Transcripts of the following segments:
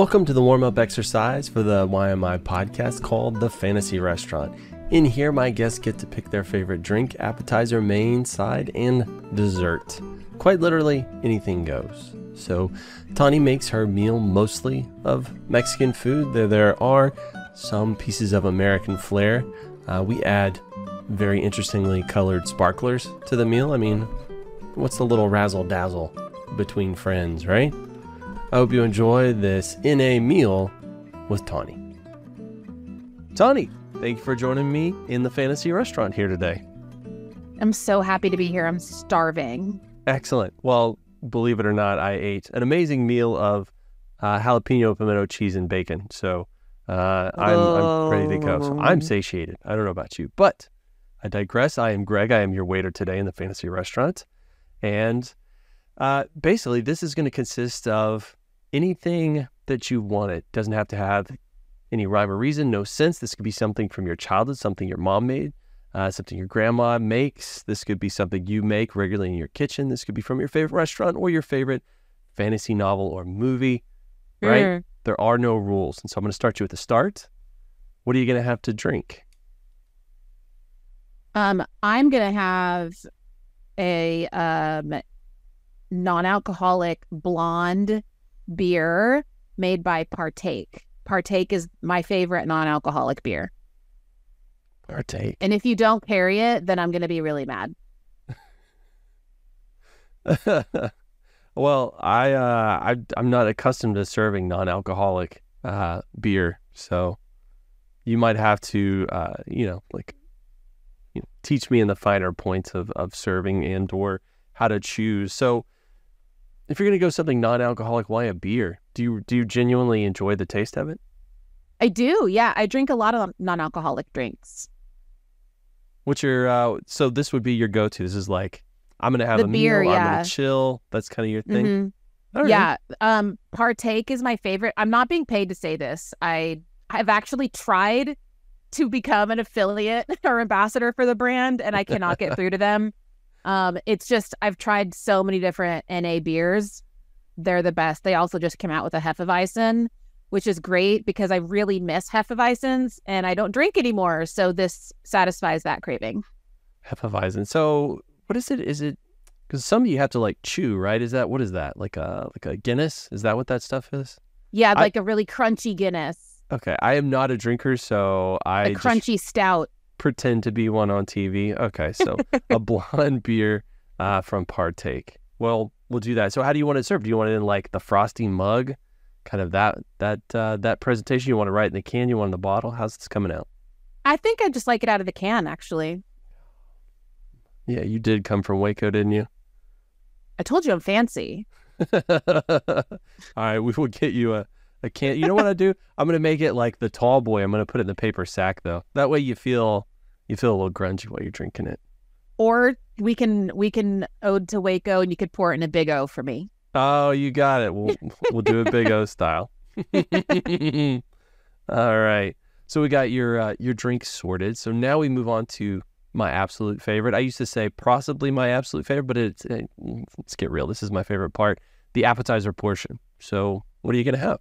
Welcome to the warm up exercise for the Why Am I podcast called The Fantasy Restaurant. In here, my guests get to pick their favorite drink, appetizer, main, side, and dessert. Quite literally, anything goes. So, Tawny makes her meal mostly of Mexican food. There, there are some pieces of American flair. Uh, we add very interestingly colored sparklers to the meal. I mean, what's the little razzle dazzle between friends, right? I hope you enjoy this NA meal with Tawny. Tawny, thank you for joining me in the fantasy restaurant here today. I'm so happy to be here. I'm starving. Excellent. Well, believe it or not, I ate an amazing meal of uh, jalapeno pimento cheese and bacon. So uh, I'm, I'm ready to go. So I'm satiated. I don't know about you, but I digress. I am Greg. I am your waiter today in the fantasy restaurant. And uh, basically, this is going to consist of anything that you want. It doesn't have to have any rhyme or reason, no sense. This could be something from your childhood, something your mom made, uh, something your grandma makes. This could be something you make regularly in your kitchen. This could be from your favorite restaurant or your favorite fantasy novel or movie, right? Mm. There are no rules. And so I'm going to start you at the start. What are you going to have to drink? Um, I'm gonna have a um non-alcoholic blonde beer made by Partake. Partake is my favorite non-alcoholic beer. Partake. And if you don't carry it, then I'm gonna be really mad. well, I, uh, I I'm not accustomed to serving non-alcoholic uh, beer, so you might have to, uh, you know, like you know, teach me in the finer points of, of serving and or how to choose. So, if you're gonna go something non-alcoholic, why a beer? Do you do you genuinely enjoy the taste of it? I do, yeah. I drink a lot of non-alcoholic drinks. What's your uh, so this would be your go-to? This is like I'm gonna have The a beer, meal. I'm yeah. gonna chill. That's kind of your thing. Mhm. All right. Yeah, um, partake is my favorite. I'm not being paid to say this. I I have actually tried to become an affiliate or ambassador for the brand, and I cannot get through to them. Um, it's just I've tried so many different NA beers. They're the best. They also just came out with a Hefeweizen, which is great because I really miss Hefeweizens and I don't drink anymore. So this satisfies that craving. Hefeweizen. So what is it? Is it because some you have to like chew, right? Is that what is that? Like a like a Guinness? Is that what that stuff is? Yeah, like a really crunchy Guinness, Okay, I am not a drinker, so I a just crunchy stout. Pretend to be one on TV. Okay, so a blonde beer uh, from Partake. Well, we'll do that. So how do you want it served? Do you want it in like the frosty mug, kind of that that uh, that presentation? You want to write in the can? You want in the bottle? How's this coming out? I think I just like it out of the can, actually. Yeah, you did come from Waco, didn't you? I told you I'm fancy. All right, we will get you a, a can. You know what I do? I'm gonna make it like the tall boy. I'm gonna put it in the paper sack though. That way you feel you feel a little grungy while you're drinking it. Or we can we can ode to Waco and you could pour it in a big O for me. Oh, you got it. We'll we'll do a Big O style. All right. So we got your uh, your drinks sorted. So now we move on to my absolute favorite. I used to say possibly my absolute favorite, but it's eh, let's get real. This is my favorite part, the appetizer portion. So what are you gonna have?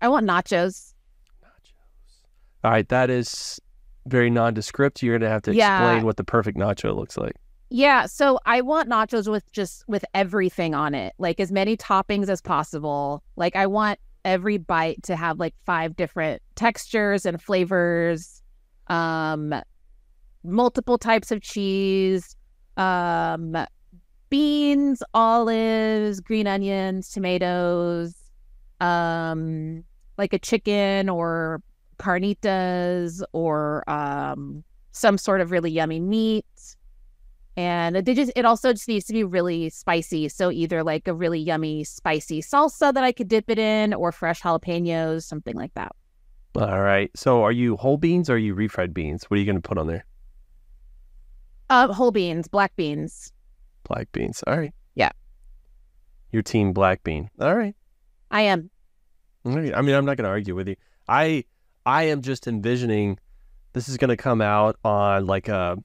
I want nachos. nachos. All right, that is very nondescript. You're gonna have to Yeah. explain what the perfect nacho looks like. Yeah, so I want nachos with just with everything on it, like as many toppings as possible. Like I want every bite to have like five different textures and flavors, um, multiple types of cheese, um, beans, olives, green onions, tomatoes, um, like a chicken or carnitas or um, some sort of really yummy meat and it just it also just needs to be really spicy so either like a really yummy spicy salsa that i could dip it in or fresh jalapenos something like that All right. So are you whole beans or are you refried beans? What are you gonna put on there? uh whole beans black beans Black beans. All right. Yeah. Your team black bean. All right. i am All right. I mean, I'm not going to argue with you. I I am just envisioning this is going to come out on like a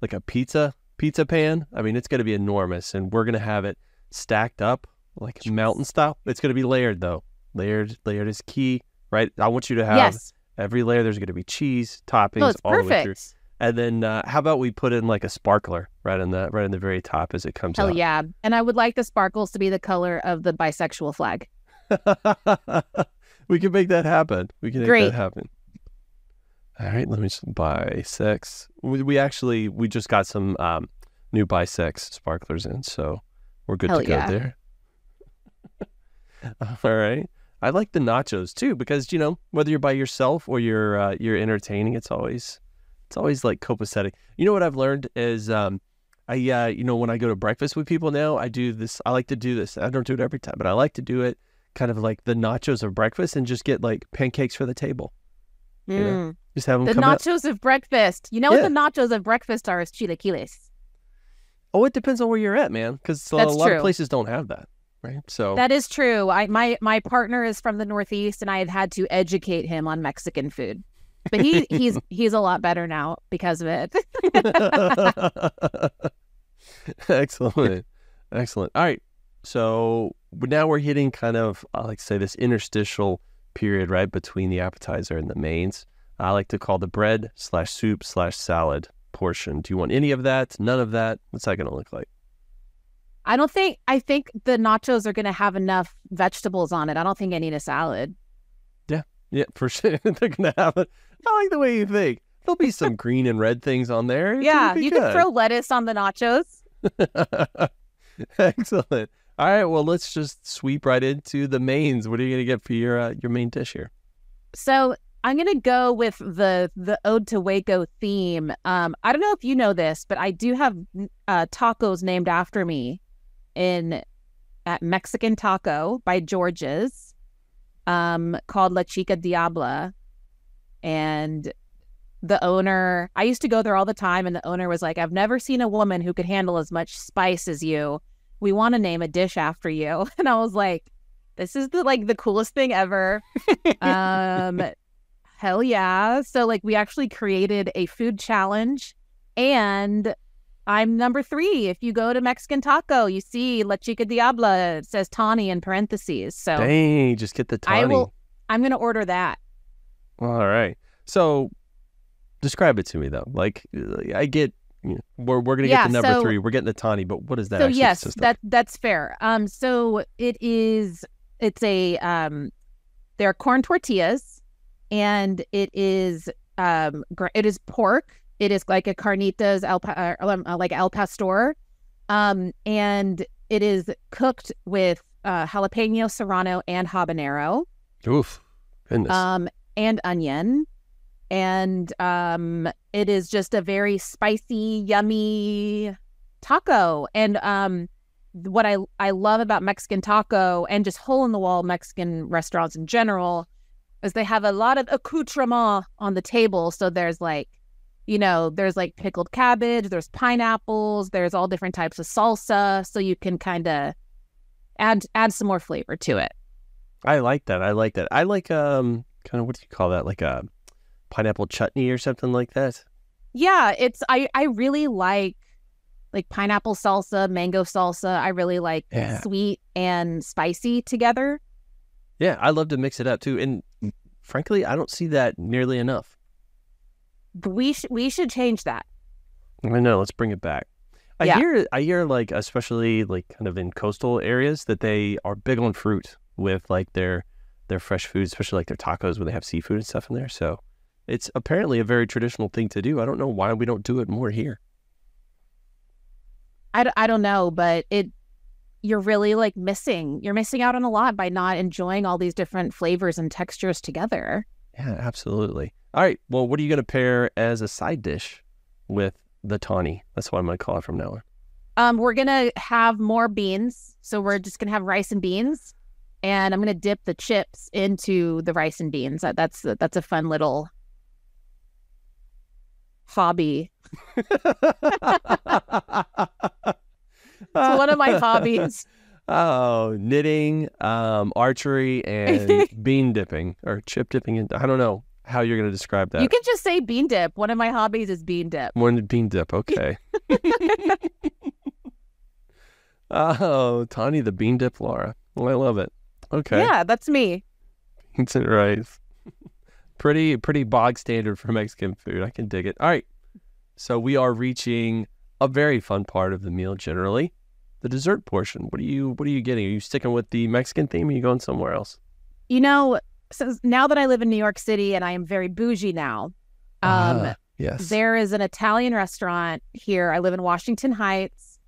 like a pizza pizza pan. I mean, it's going to be enormous, and we're going to have it stacked up like mountain style. It's going to be layered though. Layered, layered is key, right? I want you to have yes. every layer. There's going to be cheese toppings No, it's all the way through. perfect. And then uh, how about we put in like a sparkler right in the right in the very top as it comes Hell out. yeah. And I would like the sparkles to be the color of the bisexual flag. we can make that happen. We can make Great. that happen. All right, let me just buy six. We, we actually we just got some um, new bisex sparklers in, so we're good Hell to go yeah. there. All right. I like the nachos too because you know whether you're by yourself or you're uh, you're entertaining, it's always it's always like copacetic. You know what I've learned is um, I uh, you know when I go to breakfast with people now, I do this. I like to do this. I don't do it every time, but I like to do it kind of like the nachos of breakfast and just get like pancakes for the table. You know, Mm. Just have them The come out. nachos of breakfast. You know what the nachos of breakfast are is chilaquiles. Oh, it depends on where you're at, man, because a That's lot of places don't have that, right? So That is true. I my my partner is from the Northeast, and I have had to educate him on Mexican food. But he he's he's a lot better now because of it. excellent, excellent. All right, so now we're hitting kind of I like to say this interstitial period right between the appetizer and the mains. I like to call the bread slash soup slash salad portion. Do you want any of that? None of that? What's that going to look like? I don't think I think the nachos are going to have enough vegetables on it. I don't think I need a salad. Yeah, yeah, for sure. They're going to have it. I like the way you think. There'll be some green and red things on there. It's yeah, you good. can throw lettuce on the nachos. Excellent. All right. Well, let's just sweep right into the mains. What are you going to get for your uh, your main dish here? So I'm gonna go with the the Ode to Waco theme. Um, I don't know if you know this, but I do have uh, tacos named after me in at Mexican Taco by George's, um, called La Chica Diabla, and the owner. I used to go there all the time, and the owner was like, "I've never seen a woman who could handle as much spice as you. We want to name a dish after you." And I was like, "This is the like the coolest thing ever." um hell yeah so like we actually created a food challenge and i'm number three if you go to mexican taco you see la chica diabla it says tawny in parentheses so Dang, just get the i will i'm gonna order that All right. So, describe it to me though. Like, uh, I get you know, we're we're gonna Yeah, get the number so- three. We're getting the tawny, but what is that so actually yes that that's fair. Um so it is it's a um they're corn tortillas and it is um it is pork. It is like a carnitas al pa- uh, um, uh, like al pastor. Um and it is cooked with uh jalapeno serrano and habanero. Oof, goodness. um, and onion. And um, it is just a very spicy, yummy taco. And um, what I I love about Mexican taco and just hole in the wall Mexican restaurants in general is they have a lot of accoutrement on the table. So there's like, you know, there's like pickled cabbage, there's pineapples, there's all different types of salsa, so you can kind of add add some more flavor to it. I like that. I like that. I like um kind of what do you call that? Like a pineapple chutney or something like that. Yeah, it's I I really like like pineapple salsa, mango salsa. I really like Yeah. sweet and spicy together. Yeah, I love to mix it up too. And frankly, I don't see that nearly enough. We sh- we should change that. I know. Let's bring it back. I Yeah. hear, I hear, like especially like kind of in coastal areas that they are big on fruit with like their their fresh food, especially like their tacos when they have seafood and stuff in there. So it's apparently a very traditional thing to do. I don't know why we don't do it more here. I, d- I don't know, but it you're really like missing. You're missing out on a lot by not enjoying all these different flavors and textures together. Yeah, absolutely. All right. Well, what are you going to pair as a side dish with the tawny? That's what I'm going to call it from now on. Um, we're gonna have more beans, so we're just gonna have rice and beans, and I'm gonna dip the chips into the rice and beans. That, that's that's a fun little hobby. It's one of my hobbies. Oh, knitting, um, archery, and bean dipping or chip dipping. In, I don't know how you're going to describe that. You can just say bean dip. One of my hobbies is bean dip. More than bean dip. Okay. oh, Tawny the bean dip, Lara. Well, I love it. Okay. Yeah, that's me. And rice. Pretty pretty bog standard for Mexican food. I can dig it. All right. So we are reaching a very fun part of the meal generally. The dessert portion. What are you what are you getting? Are you sticking with the Mexican theme or are you going somewhere else? You know, so now that I live in New York City and I am very bougie now, um, Ah, yes. there is an Italian restaurant here. I live in Washington Heights.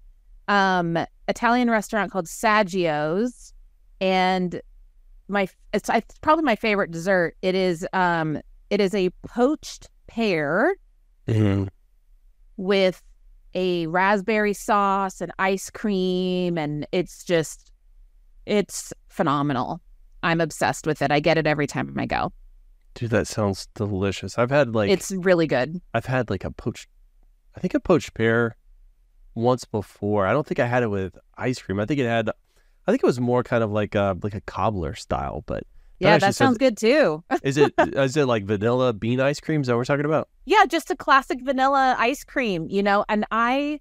Um, Italian restaurant called Saggio's, and my it's, it's probably my favorite dessert. It is um it is a poached pear Mhm. with a raspberry sauce and ice cream, and it's just it's phenomenal. I'm obsessed with it. I get it every time I go. Dude, that sounds delicious. I've had like it's really good. I've had like a poached I think a poached pear once before. I don't think I had it with ice cream. I think it had I think it was more kind of like a like a cobbler style, but Yeah, that sounds good too. is it is it like vanilla bean ice cream? Is that what we're talking about? yeah, just a classic vanilla ice cream, you know, and I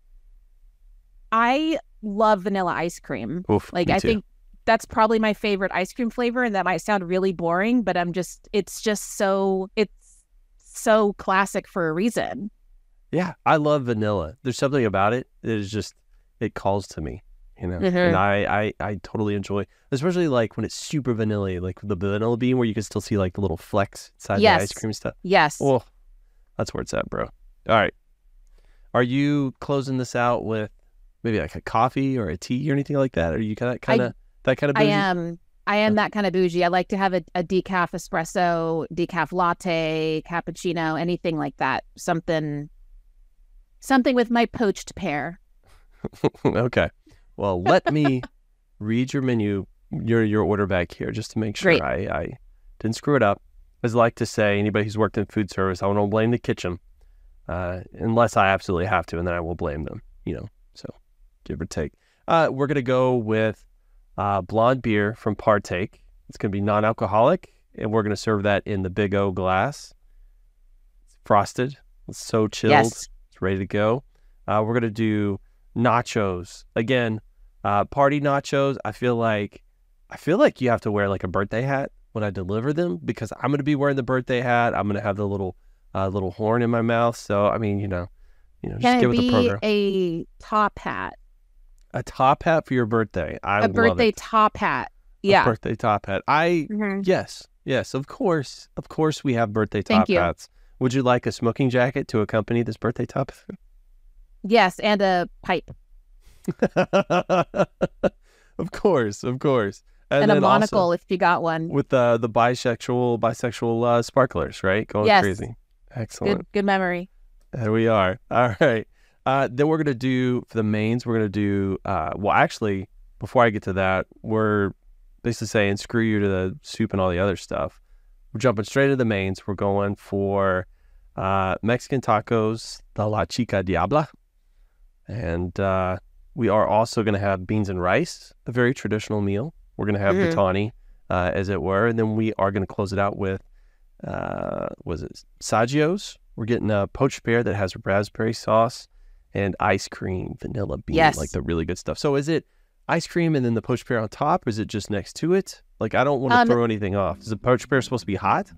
I love vanilla ice cream. Oof, Like I too. think that's probably my favorite ice cream flavor and that might sound really boring, but I'm just it's just so it's so classic for a reason. Yeah, I love vanilla. There's something about it that is just it calls to me, you know. Mhm. And I, I I totally enjoy, especially like when it's super vanilla, like the vanilla bean, where you can still see like the little flecks inside the ice cream stuff. Yes. Oh, that's where it's at, bro. All right, are you closing this out with maybe like a coffee or a tea or anything like that? Are you kind of kind of that kind of? I am I am that kind of bougie. I like to have a, a decaf espresso, decaf latte, cappuccino, anything like that. Something something with my poached pear. okay. Well, let me read your menu, your your order back here, just to make sure Great. I, I didn't screw it up. As I like to say, anybody who's worked in food service, I won't blame the kitchen, uh, unless I absolutely have to, and then I will blame them. You know, so give or take. Uh, we're gonna go with uh, blonde beer from Partake. It's gonna be non-alcoholic, and we're gonna serve that in the Big O glass. It's frosted. It's so chilled. Yes. It's ready to go. Uh, we're gonna do nachos again. Uh, party nachos. I feel like I feel like you have to wear like a birthday hat when I deliver them because I'm gonna be wearing the birthday hat. I'm gonna have the little uh, little horn in my mouth. So I mean, you know, you know, just Can get it with the be program. a top hat? A top hat for your birthday. I A birthday it. top hat. A Yeah. birthday top hat. I Mhm. yes, yes, of course, of course, we have birthday top hats. Would you like a smoking jacket to accompany this birthday top? Yes, and a pipe. of course, of course, And, a monocle if you got one. with the the bisexual bisexual uh, sparklers, right? Going Yes. crazy. Excellent. Good good memory. There we are. All right. Uh, then we're gonna do for the mains. We're gonna do. Uh, well, actually, before I get to that, we're basically saying screw you to the soup and all the other stuff. We're jumping straight to the mains. We're going for uh, Mexican tacos, the La Chica Diabla, and uh, we are also gonna have beans and rice, a very traditional meal. We're gonna have Mhm. the tawny, uh, as it were, and then we are gonna close it out with uh, was it Saggio's? We're getting a poached pear that has raspberry sauce and ice cream, vanilla bean, Yes. like the really good stuff. So is it ice cream and then the poached pear on top, or is it just next to it? Like I don't want to Um, throw anything off. Is the poached pear supposed to be hot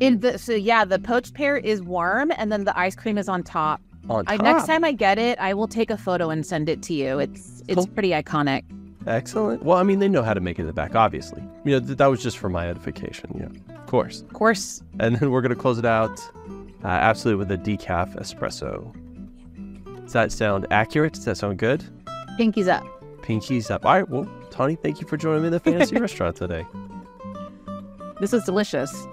In the, so yeah, the poached pear is warm and then the ice cream is on top. On I, next time I get it, I will take a photo and send it to you. It's it's Cool. pretty iconic. Excellent. Well, I mean, they know how to make it in the back, obviously. You know, th- that was just for my edification. You know, of course. Of course. And then we're gonna close it out, uh, absolutely with a decaf espresso. Does that sound accurate? Does that sound good? Pinkies up. Pinkies up. All right. Well, Tawny, thank you for joining me in the fantasy restaurant today. This is delicious.